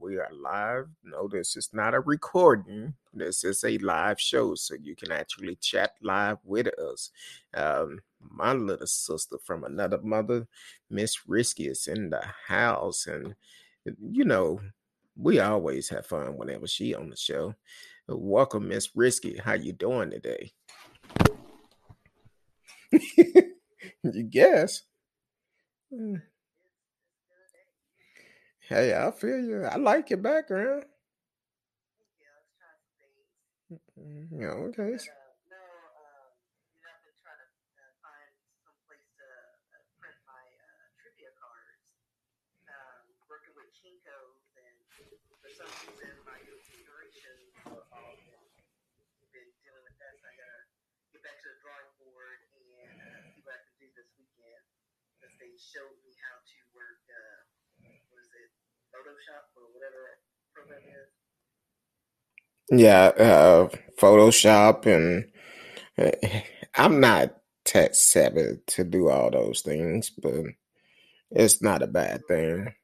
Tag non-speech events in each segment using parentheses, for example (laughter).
We are live. No, this is not a recording. This is a live show, so you can actually chat live with us. Um, my little sister from another mother, Miss Risky, is in the house, and you know we always have fun whenever she on the show. Welcome, Miss Risky. How you doing today? (laughs) you guess. Hey, I feel you. I like your background. Yeah, okay. But, uh, no, um, you know, I've been trying to uh, find some place to uh, print my trivia cards. Um, working with Kinko's, and for some reason, my consideration for all of them has been dealing with that. So I gotta get back to the drawing board and see what I can do this weekend because they showed me how to work uh what is it photoshop or whatever program is Yeah, uh, Photoshop and uh, (laughs) I'm not tech savvy to do all those things, but it's not a bad thing.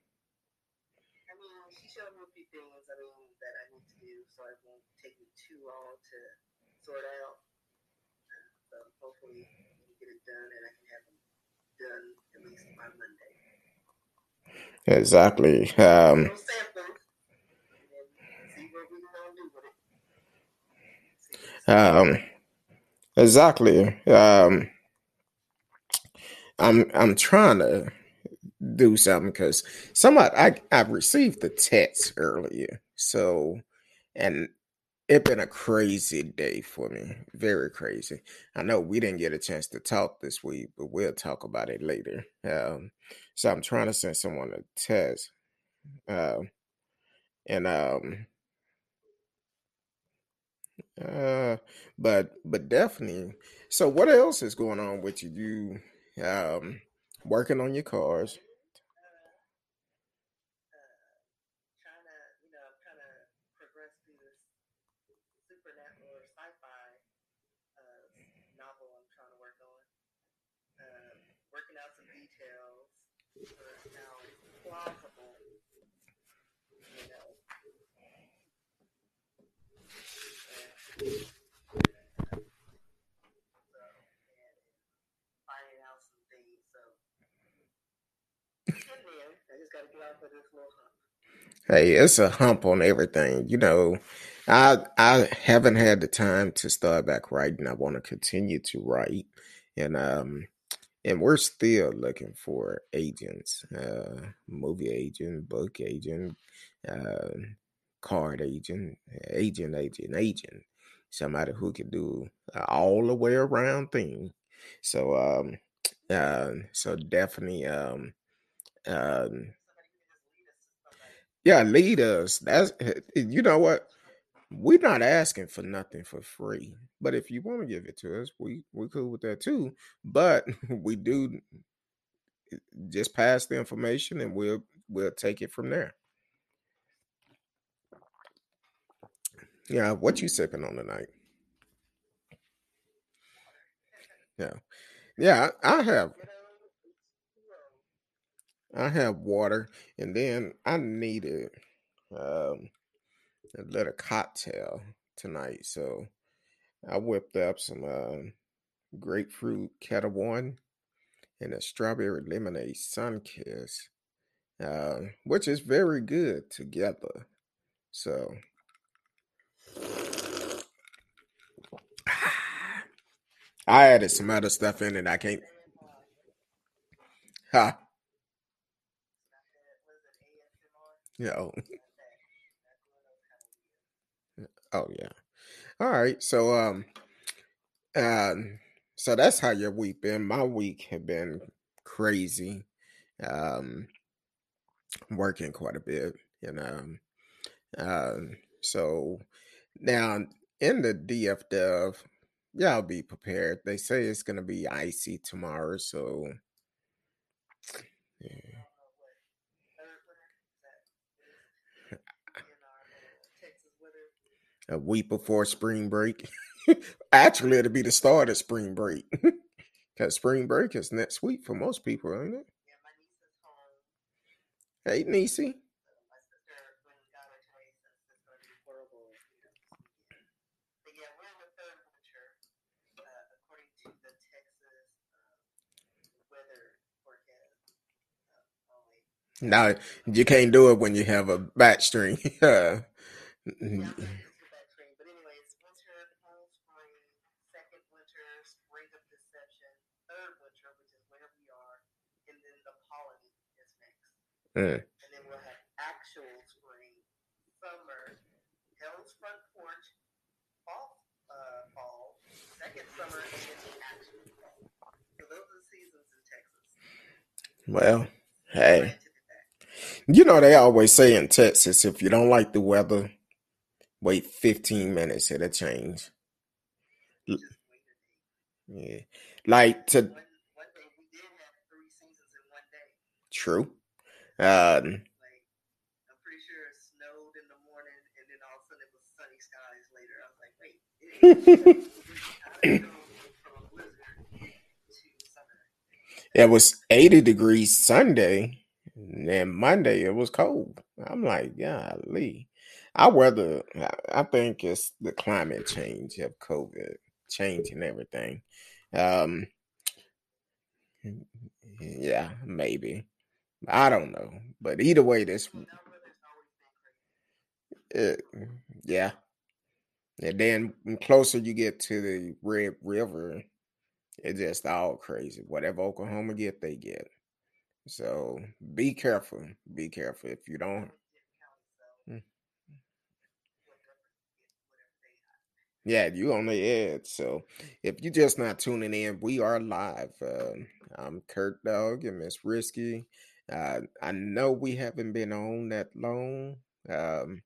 i mean she showed me a few things i mean that i need to do so it won't take me too long to sort out Uh, so hopefully we can get it done and i can have them done at least by monday Exactly. Um, little samples and then see what we gonna do with it see what um, exactly. Um, I'm I'm trying to do something because somebody I I received the text earlier, so and it been a crazy day for me, very crazy. I know we didn't get a chance to talk this week, but we'll talk about it later. Um, so I'm trying to send someone a text, uh, and um, uh, but but definitely. So what else is going on with you? You um, working on your cars? trying to, you know, kind of progress through this supernatural or sci-fi uh, novel I'm trying to work on. Uh, working out some details for how plausible, you know. Uh, so, and finding out some things. So, getting there. I just got to get off of this little hump. Hey, it's a hump on everything. You know, I I haven't had the time to start back writing. I want to continue to write, and um, and we're still looking for agents, uh, movie agent, book agent, uh, card agent, agent, agent, agent, somebody who can do a all the way around thing. So um, (tsk) uh, so definitely um, um, yeah, lead us. That's you know what we're not asking for nothing for free. But if you want to give it to us, we we cool with that too. But (laughs) we do just pass the information and we'll we'll take it from there. Yeah, what you sipping on tonight? Yeah. Yeah, I have I have water and then I needed um a little cocktail tonight. So I whipped up some um grapefruit Ketel One and a strawberry lemonade sun kiss. Uh, which is very good together. So I added some other stuff in it. I can't. Ha, you know. Oh yeah. All right. So um, um, so that's how your week been. My week had been crazy. Um, working quite a bit, you know. um, so now in the DF Dev, y'all be prepared. They say it's gonna be icy tomorrow, so (sniffs) yeah. (laughs) a week before spring break. (laughs) Actually, it'll be the start of spring break (laughs) because spring break is next week for most people, ain't it? Hey, Nisi. No, you can't do it when you have a back string. (laughs) Yeah, I'm not used to that train. But anyways, winter, fall, spring, second winter, spring of deception, third winter, which is where we are, and then the pollen is next. Mm. And then we'll have actual spring, summer, Hell's front porch, fall, uh, fall, second summer, and then actual fall. So those are the seasons in Texas. Well, hey. You know they always say in Texas, if you don't like the weather, wait 15 minutes, it'll change. Yeah. Like to true. Um, Like, I'm pretty sure it snowed in the morning, and then all of a sudden it was sunny skies later. I was like, wait, it How did it go from a blizzard to summer? it was 80 degrees Sunday, and then Monday it was cold. I'm like, golly. I weather, I- think it's the climate change of COVID changing everything. Um, yeah, maybe. I don't know. But either way, this, it, yeah. And then closer you get to the Red River, it's just all crazy. Whatever Oklahoma get, they get. So be careful. Be careful. If you don't, Mm. have. yeah, you on the edge. So if you're just not tuning in, we are live. Um, I'm Kurt Dog and Miss Risky. Uh, I know we haven't been on that long. Um,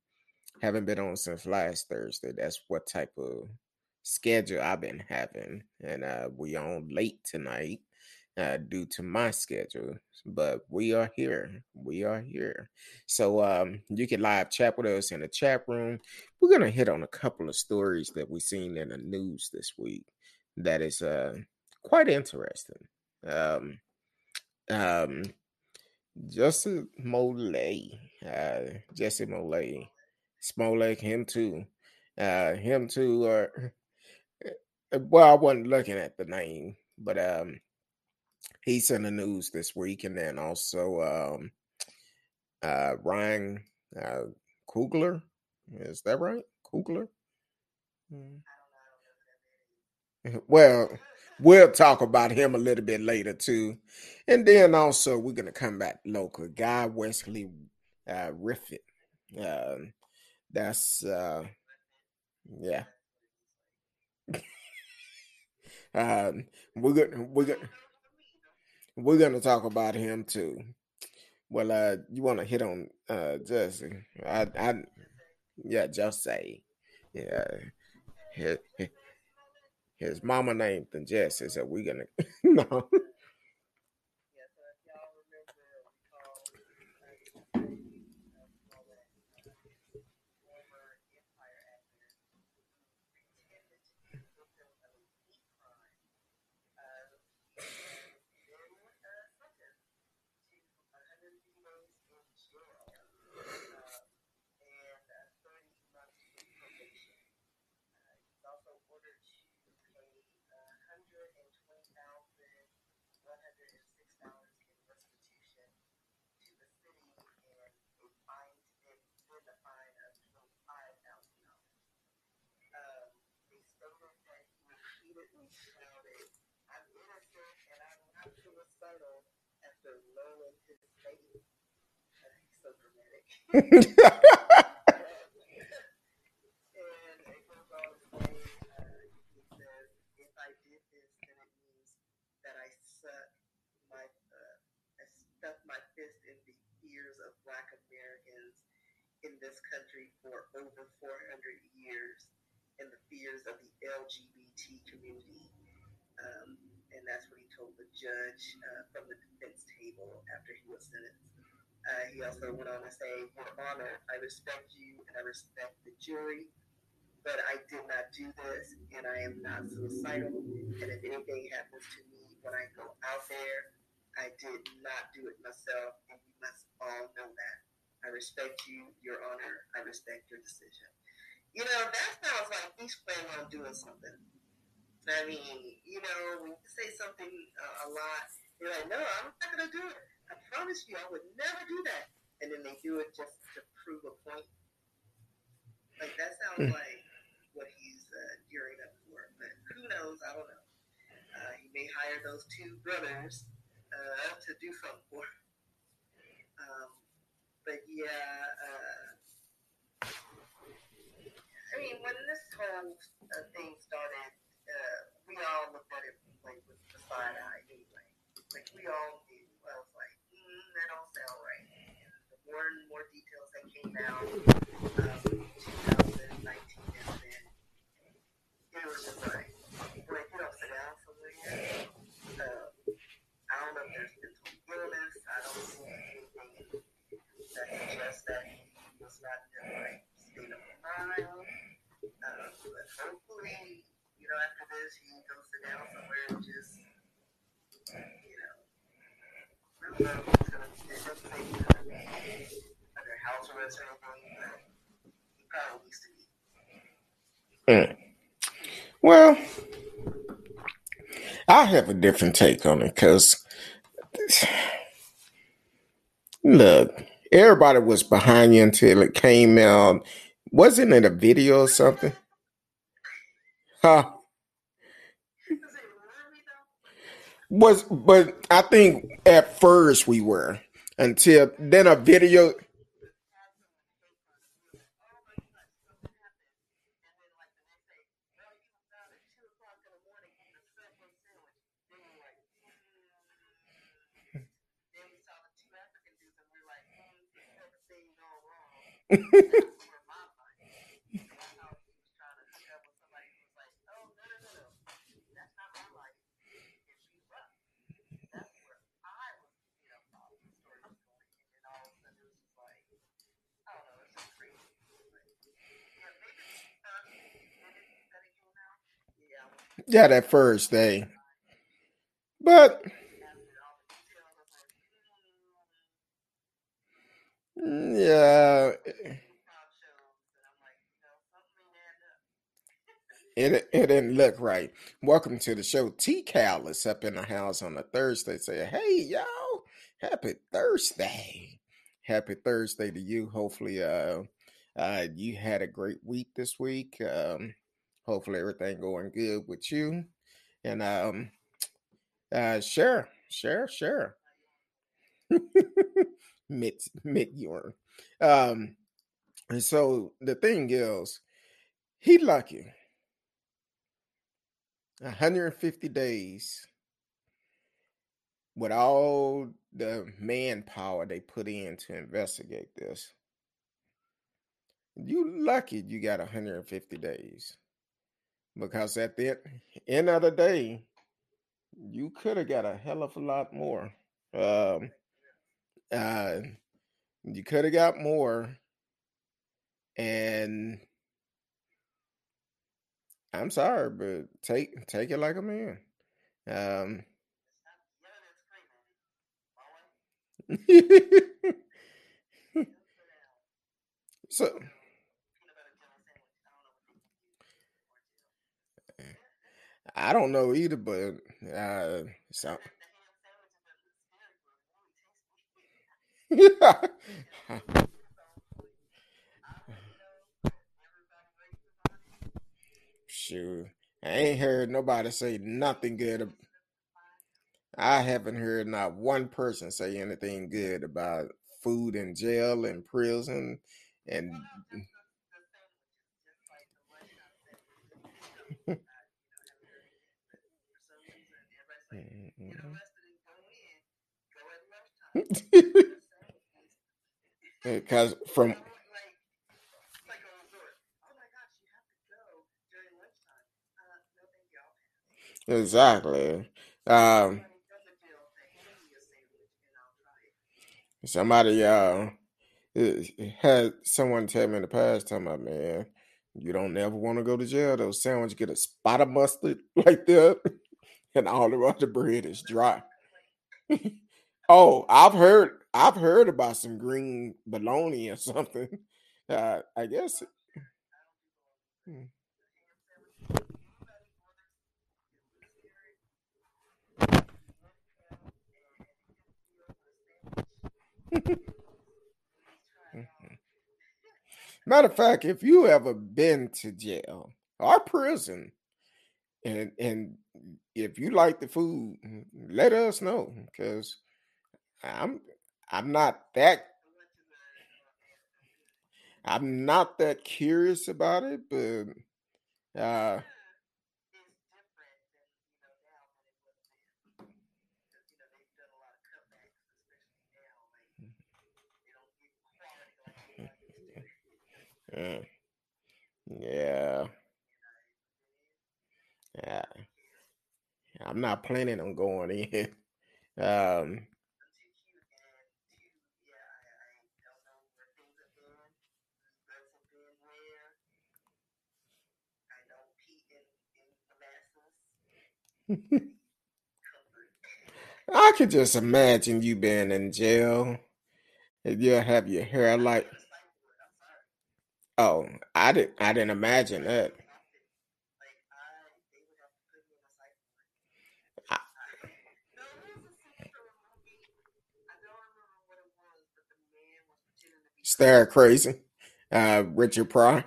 haven't been on since last Thursday. That's what type of schedule I've been having, and uh, we on late tonight uh, due to my schedule. But we are here. We are here. So um, you can live chat with us in the chat room. We're gonna hit on a couple of stories that we've seen in the news this week. That is uh, quite interesting. Um, um, Jesse Molay, uh, Jesse Molay, Smollett, him too, uh, him too. Uh, (laughs) uh, well, I wasn't looking at the name, but um, he's in the news this week, and then also um, uh, Ryan uh, Coogler, is that right? Coogler. Mm. I don't know. I don't know who that man is. Well, we'll talk about him a little bit later too, and then also we're gonna come back local. Guy Wesley uh, Riffit. Um, that's uh, yeah. (laughs) Um, we're gonna we're gonna we're gonna talk about him too. Well, uh, you want to hit on uh Jesse? I, I, yeah, say, yeah, his, his mama named him Jesse, so we're gonna (laughs) no. Yeah, so if y'all remember or recall, uh, the story of Smollett, uh, former Empire actor who pretended to be the victim of a hate crime. Uh, he was then uh, sentenced to 150 days in jail uh, and uh, 30 months in probation. Uh, he's also ordered to pay uh, $120,106 in restitution to the city and a fine and then a fine of $25,000. Um, they stated that he repeatedly shouted, I'm innocent and I'm not suicidal after lowering his face. Uh, he's so dramatic. and it goes on to say, uh, he says, if I did this, then it means that I suck my, uh, I stuck my fist in the ears of Black Americans in this country for over 400 years, and the fears of the LGBT community. Um, and that's what he told the judge uh, from the defense table after he was sentenced. Uh, he also went on to say, Your Honor, I respect you and I respect the jury, but I did not do this and I am not suicidal. And if anything happens to me when I go out there, I did not do it myself, and you must all know that. I respect you, Your Honor. I respect your decision. You know, that sounds like he's planning on doing something. I mean, you know, when you say something uh, a lot, you're like, no, I'm not going to do it. I promise you, I would never do that. And then they do it just to prove a point. Like that sounds Hmm. like what he's uh, gearing up for. But who knows? I don't know. Uh, he may hire those two brothers uh, to do something for. him. Um, but yeah, uh, I mean, when this whole uh, thing started, we all looked at it like with the side eye anyway. Like we all knew. I was like, mm, that don't sound right. And the more and more details that came out, um, 2019 incident, it was just like, get off sit down somewhere. Uh, I don't know if there's mental illness. I don't see anything that suggests that he was not in the right state of mind. Uh, but hopefully, you this, he goes sit down somewhere and just, you know, under house arrest or. Mm. Well, I have a different take on it because look, everybody was behind you until it came out. Wasn't it a video or something? Huh? Does it really though? Was but I think at first we were until then a video. (laughs) Yeah, that first day. But mm, yeah, it it didn't look right. Welcome to the show. T Cal is up in the house on a Thursday. Say, hey y'all, happy Thursday. Happy Thursday to you. Hopefully, uh, uh, you had a great week this week. Um, hopefully everything going good with you. And um, uh, share, share, share. Mid mid urine. Um, and so the thing is, he lucky. 150 days with all the manpower they put in to investigate this. You lucky you got 150 days. Because at the end of the day, you could have got a hell of a lot more. Um, uh, you could have got more. And I'm sorry, but take take it like a man. Um, (laughs) so I don't know either, but uh, so (laughs) shoot, I ain't heard nobody say nothing good. I haven't heard not one person say anything good about food in jail and prison and because (laughs) (laughs) from exactly. Um somebody uh had someone tell me in the past talking about man you don't never want to go to jail. Those sandwich get a spot of mustard (laughs) like that (laughs) and all the other bread is dry (laughs) oh i've heard i've heard about some green bologna or something (laughs) uh i guess Hmm. Matter of fact, if you ever been to jail or prison, and and if you like the food, let us know because I'm I'm not that I'm not that curious about it, but uh uh, (laughs) yeah. Yeah. I'm not planning on going in. (laughs) Um (laughs) I could just imagine you being in jail. And you have your hair like oh, I didn't I didn't imagine that. Stir crazy. Uh Richard Pryor.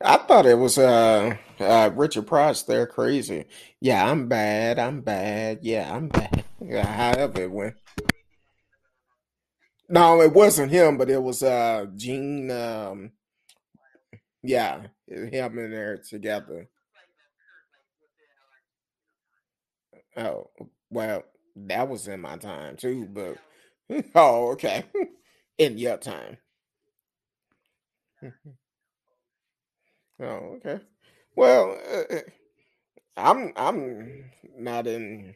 I thought it was uh, uh Richard Price. They're crazy. Yeah, I'm bad. I'm bad. Yeah, I'm bad. Yeah, however it went. No, it wasn't him, but it was uh Gene. Um, yeah, him and there together. Oh, well, that was in my time too, but (laughs) oh, okay, (laughs) in your time. (laughs) Oh, okay. Well, uh, uh, I'm I'm not in.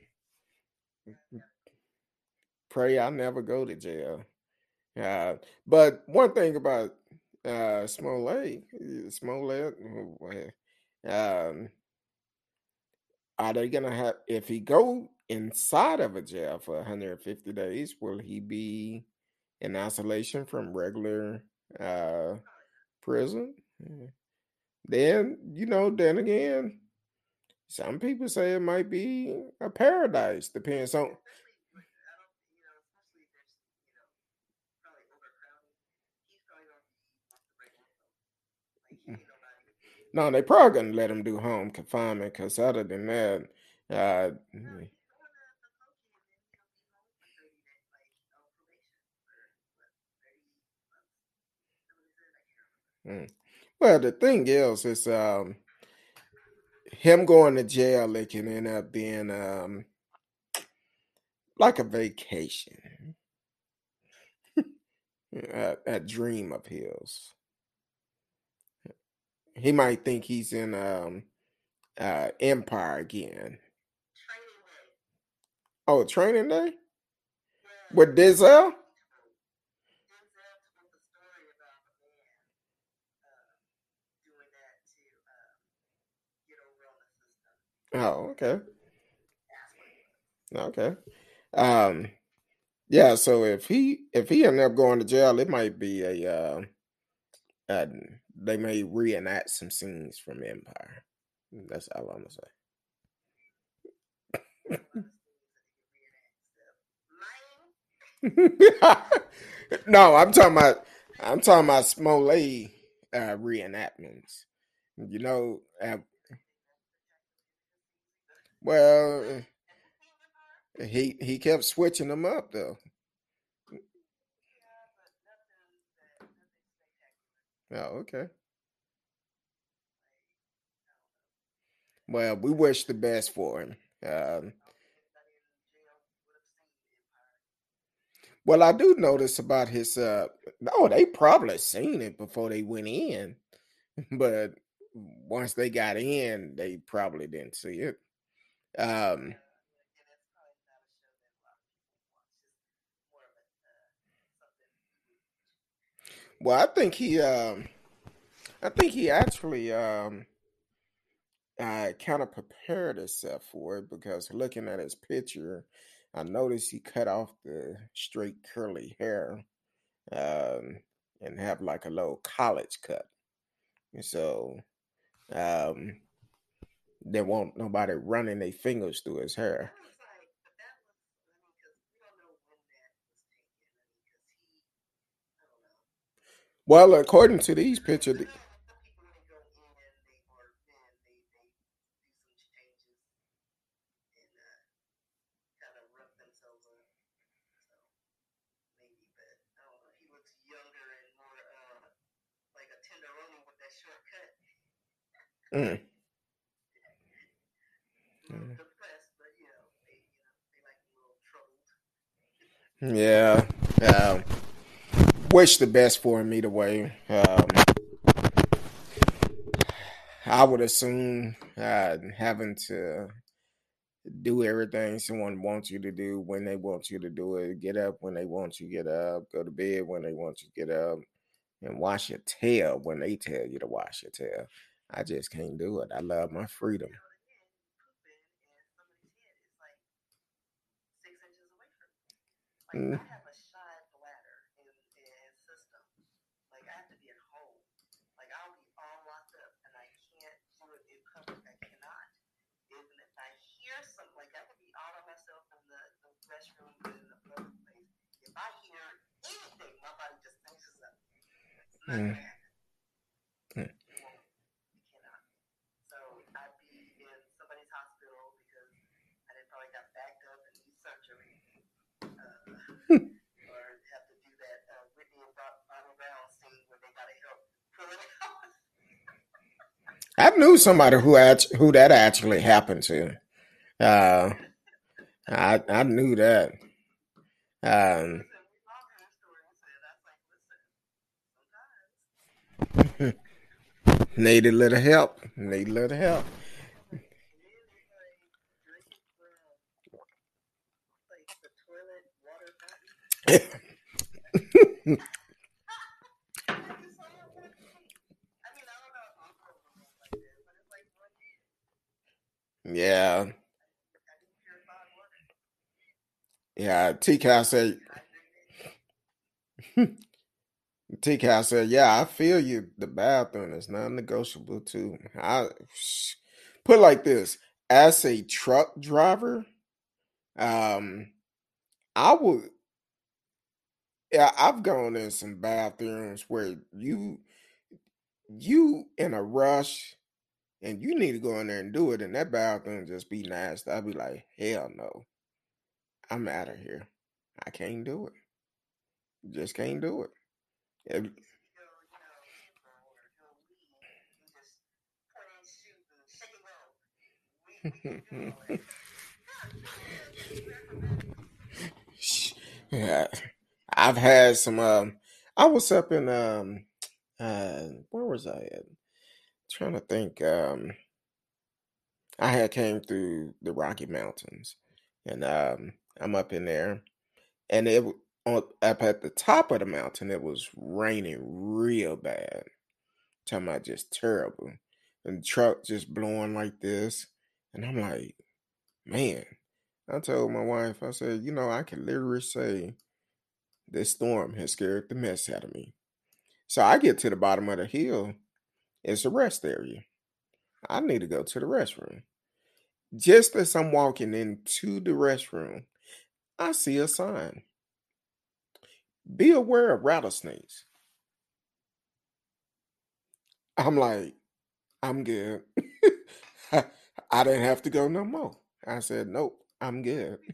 Pray I never go to jail. Uh, but one thing about uh Smollett, uh, Smollett, um, are they gonna have if he go inside of a jail for 150 days? Will he be in isolation from regular uh prison? Uh, Then you know, then again, some people say it might be a paradise. Depends on. No, they probably gonna let him do home confinement because other than that, uh, mm. Well, the thing is, is um, him going to jail. It can end up being um like a vacation, (laughs) a, a dream of his. He might think he's in um uh Empire again. Oh, training day with Denzel. Oh, okay, okay. Um, yeah. So if he if he ended up going to jail, it might be a uh, they may reenact some scenes from Empire. That's all I'm gonna say. (laughs) no, I'm talking about I'm talking about Smollett uh, reenactments. You know, uh, well, he he kept switching them up though. Oh, okay. Well, we wish the best for him. Um, well, I do notice about his. Uh, oh, they probably seen it before they went in, (laughs) but once they got in, they probably didn't see it. Um, well, I think he. Um, I think he actually. Um, I kind of prepared himself for it because looking at his picture, I noticed he cut off the straight curly hair um, and have like a little college cut. So um, there won't nobody running their fingers through his hair. I was like, but that was, I mean, because we don't know when that was taken. I mean, because he, I don't know. Well, according to these pictures, (laughs) uh, You yeah, um, wish the best for him either way. Um, I would assume uh, having to do everything someone wants you to do when they want you to do it, get up when they want you get up, go to bed when they want you to get up, and wash your tail when they tell you to wash your tail. I just can't do it. I love my freedom. You know, and then pooping and somebody's head is like six inches away from me. Like Mm. I have a shy bladder and, and system. Like I have to be at home. Like I'll be all locked up and I can't do it in public. I cannot. Even if I hear something, like I could be all by myself in the, the restroom in the public place. If I hear anything, my body just tenses up. It's not. Mm. It won't. It cannot. So I'd be in somebody's hospital because I did probably got backed up and need surgery. Uh, or have to do that uh, Whitney and Bob- Bobby Brown scene where they gotta help pull it out. I knew somebody who who that actually happened to. Uh, I I knew that. Um, Listen, we all heard the story. I said, I was like, listen, sometimes (laughs) need a little help. Need a little help. (laughs) and then it's like drinking from like the toilet water fountain. I just saw it one day. I mean, I don't know if I'm going like this, but it's like one Yeah, yeah. TK said. (laughs) Hydrated. TK said, "Yeah, I feel you. The bathroom is non-negotiable too. I put like this: as a truck driver, um, I would. Yeah, I've gone in some bathrooms where you you in a rush and you need to go in there and do it, and that bathroom just be nasty. I'd be like, hell no, I'm out of here. I can't do it. Just can't do it. If- You go, you know, or go weed, you just point and shoot and shake and roll. We, we can do all that. (laughs) (laughs) Yeah, I've had some. Um, I was up in um, uh, where was I at? Trying to think. Um, I had came through the Rocky Mountains, and um, I'm up in there, and it on up at the top of the mountain. It was raining real bad. Talking about just terrible, and the truck just blowing like this, and I'm like, man. I told my wife, I said, you know, I can literally say this storm has scared the mess out of me. So I get to the bottom of the hill. It's a rest area. I need to go to the restroom. Just as I'm walking into the restroom, I see a sign. Be aware of rattlesnakes. I'm like, I'm good. (laughs) I didn't have to go no more. I said, nope, I'm good. (laughs)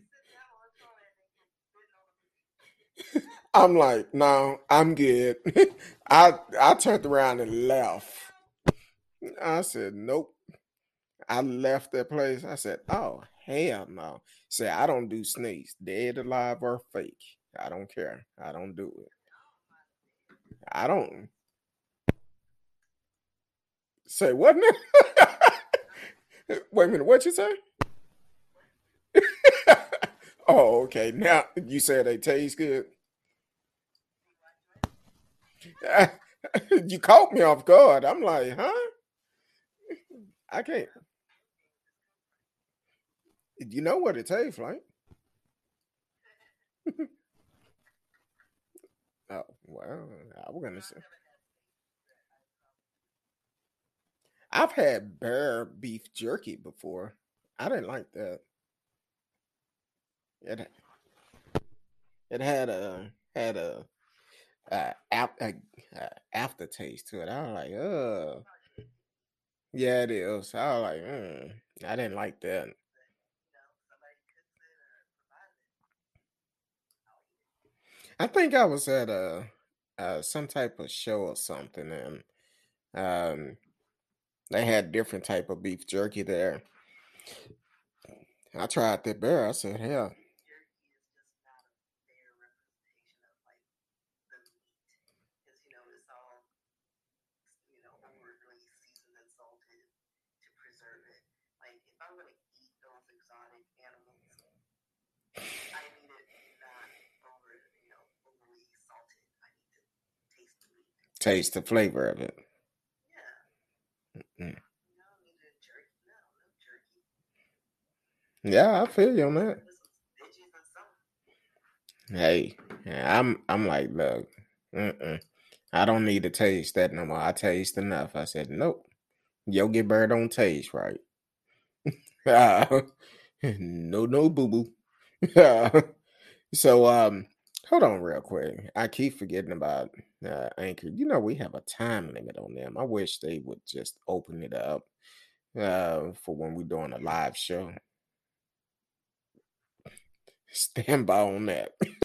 I'm like, no, I'm good. (laughs) I I turned around and left. I said, nope. I left that place. I said, oh hell no. Say I don't do snakes, dead, alive, or fake. I don't care. I don't do it. I don't. Say what now? (laughs) Wait a minute, what you say? (laughs) oh, okay. Now you said they taste good. (laughs) you caught me off guard. I'm like, huh? I can't. You know what it tastes like. (laughs) oh well, I was gonna say. I've had bear beef jerky before. I didn't like that. It it had a had a, a, a, a aftertaste to it. I was like, uh yeah, it is. I was like, mm, I didn't like that. I think I was at a, uh some type of show or something, and um, they had different type of beef jerky there. I tried that bear. I said, hell, taste the flavor of it. Mm. Yeah, I feel you on that. Hey, I'm I'm like, look, mm-mm. I don't need to taste that no more. I taste enough. I said, nope. Yogi Bear don't taste right. (laughs) no, no, boo boo. (laughs) so, um, hold on real quick. I keep forgetting about uh, Anchor. You know, we have a time limit on them. I wish they would just open it up uh, for when we're doing a live show. Stand by on that. (laughs)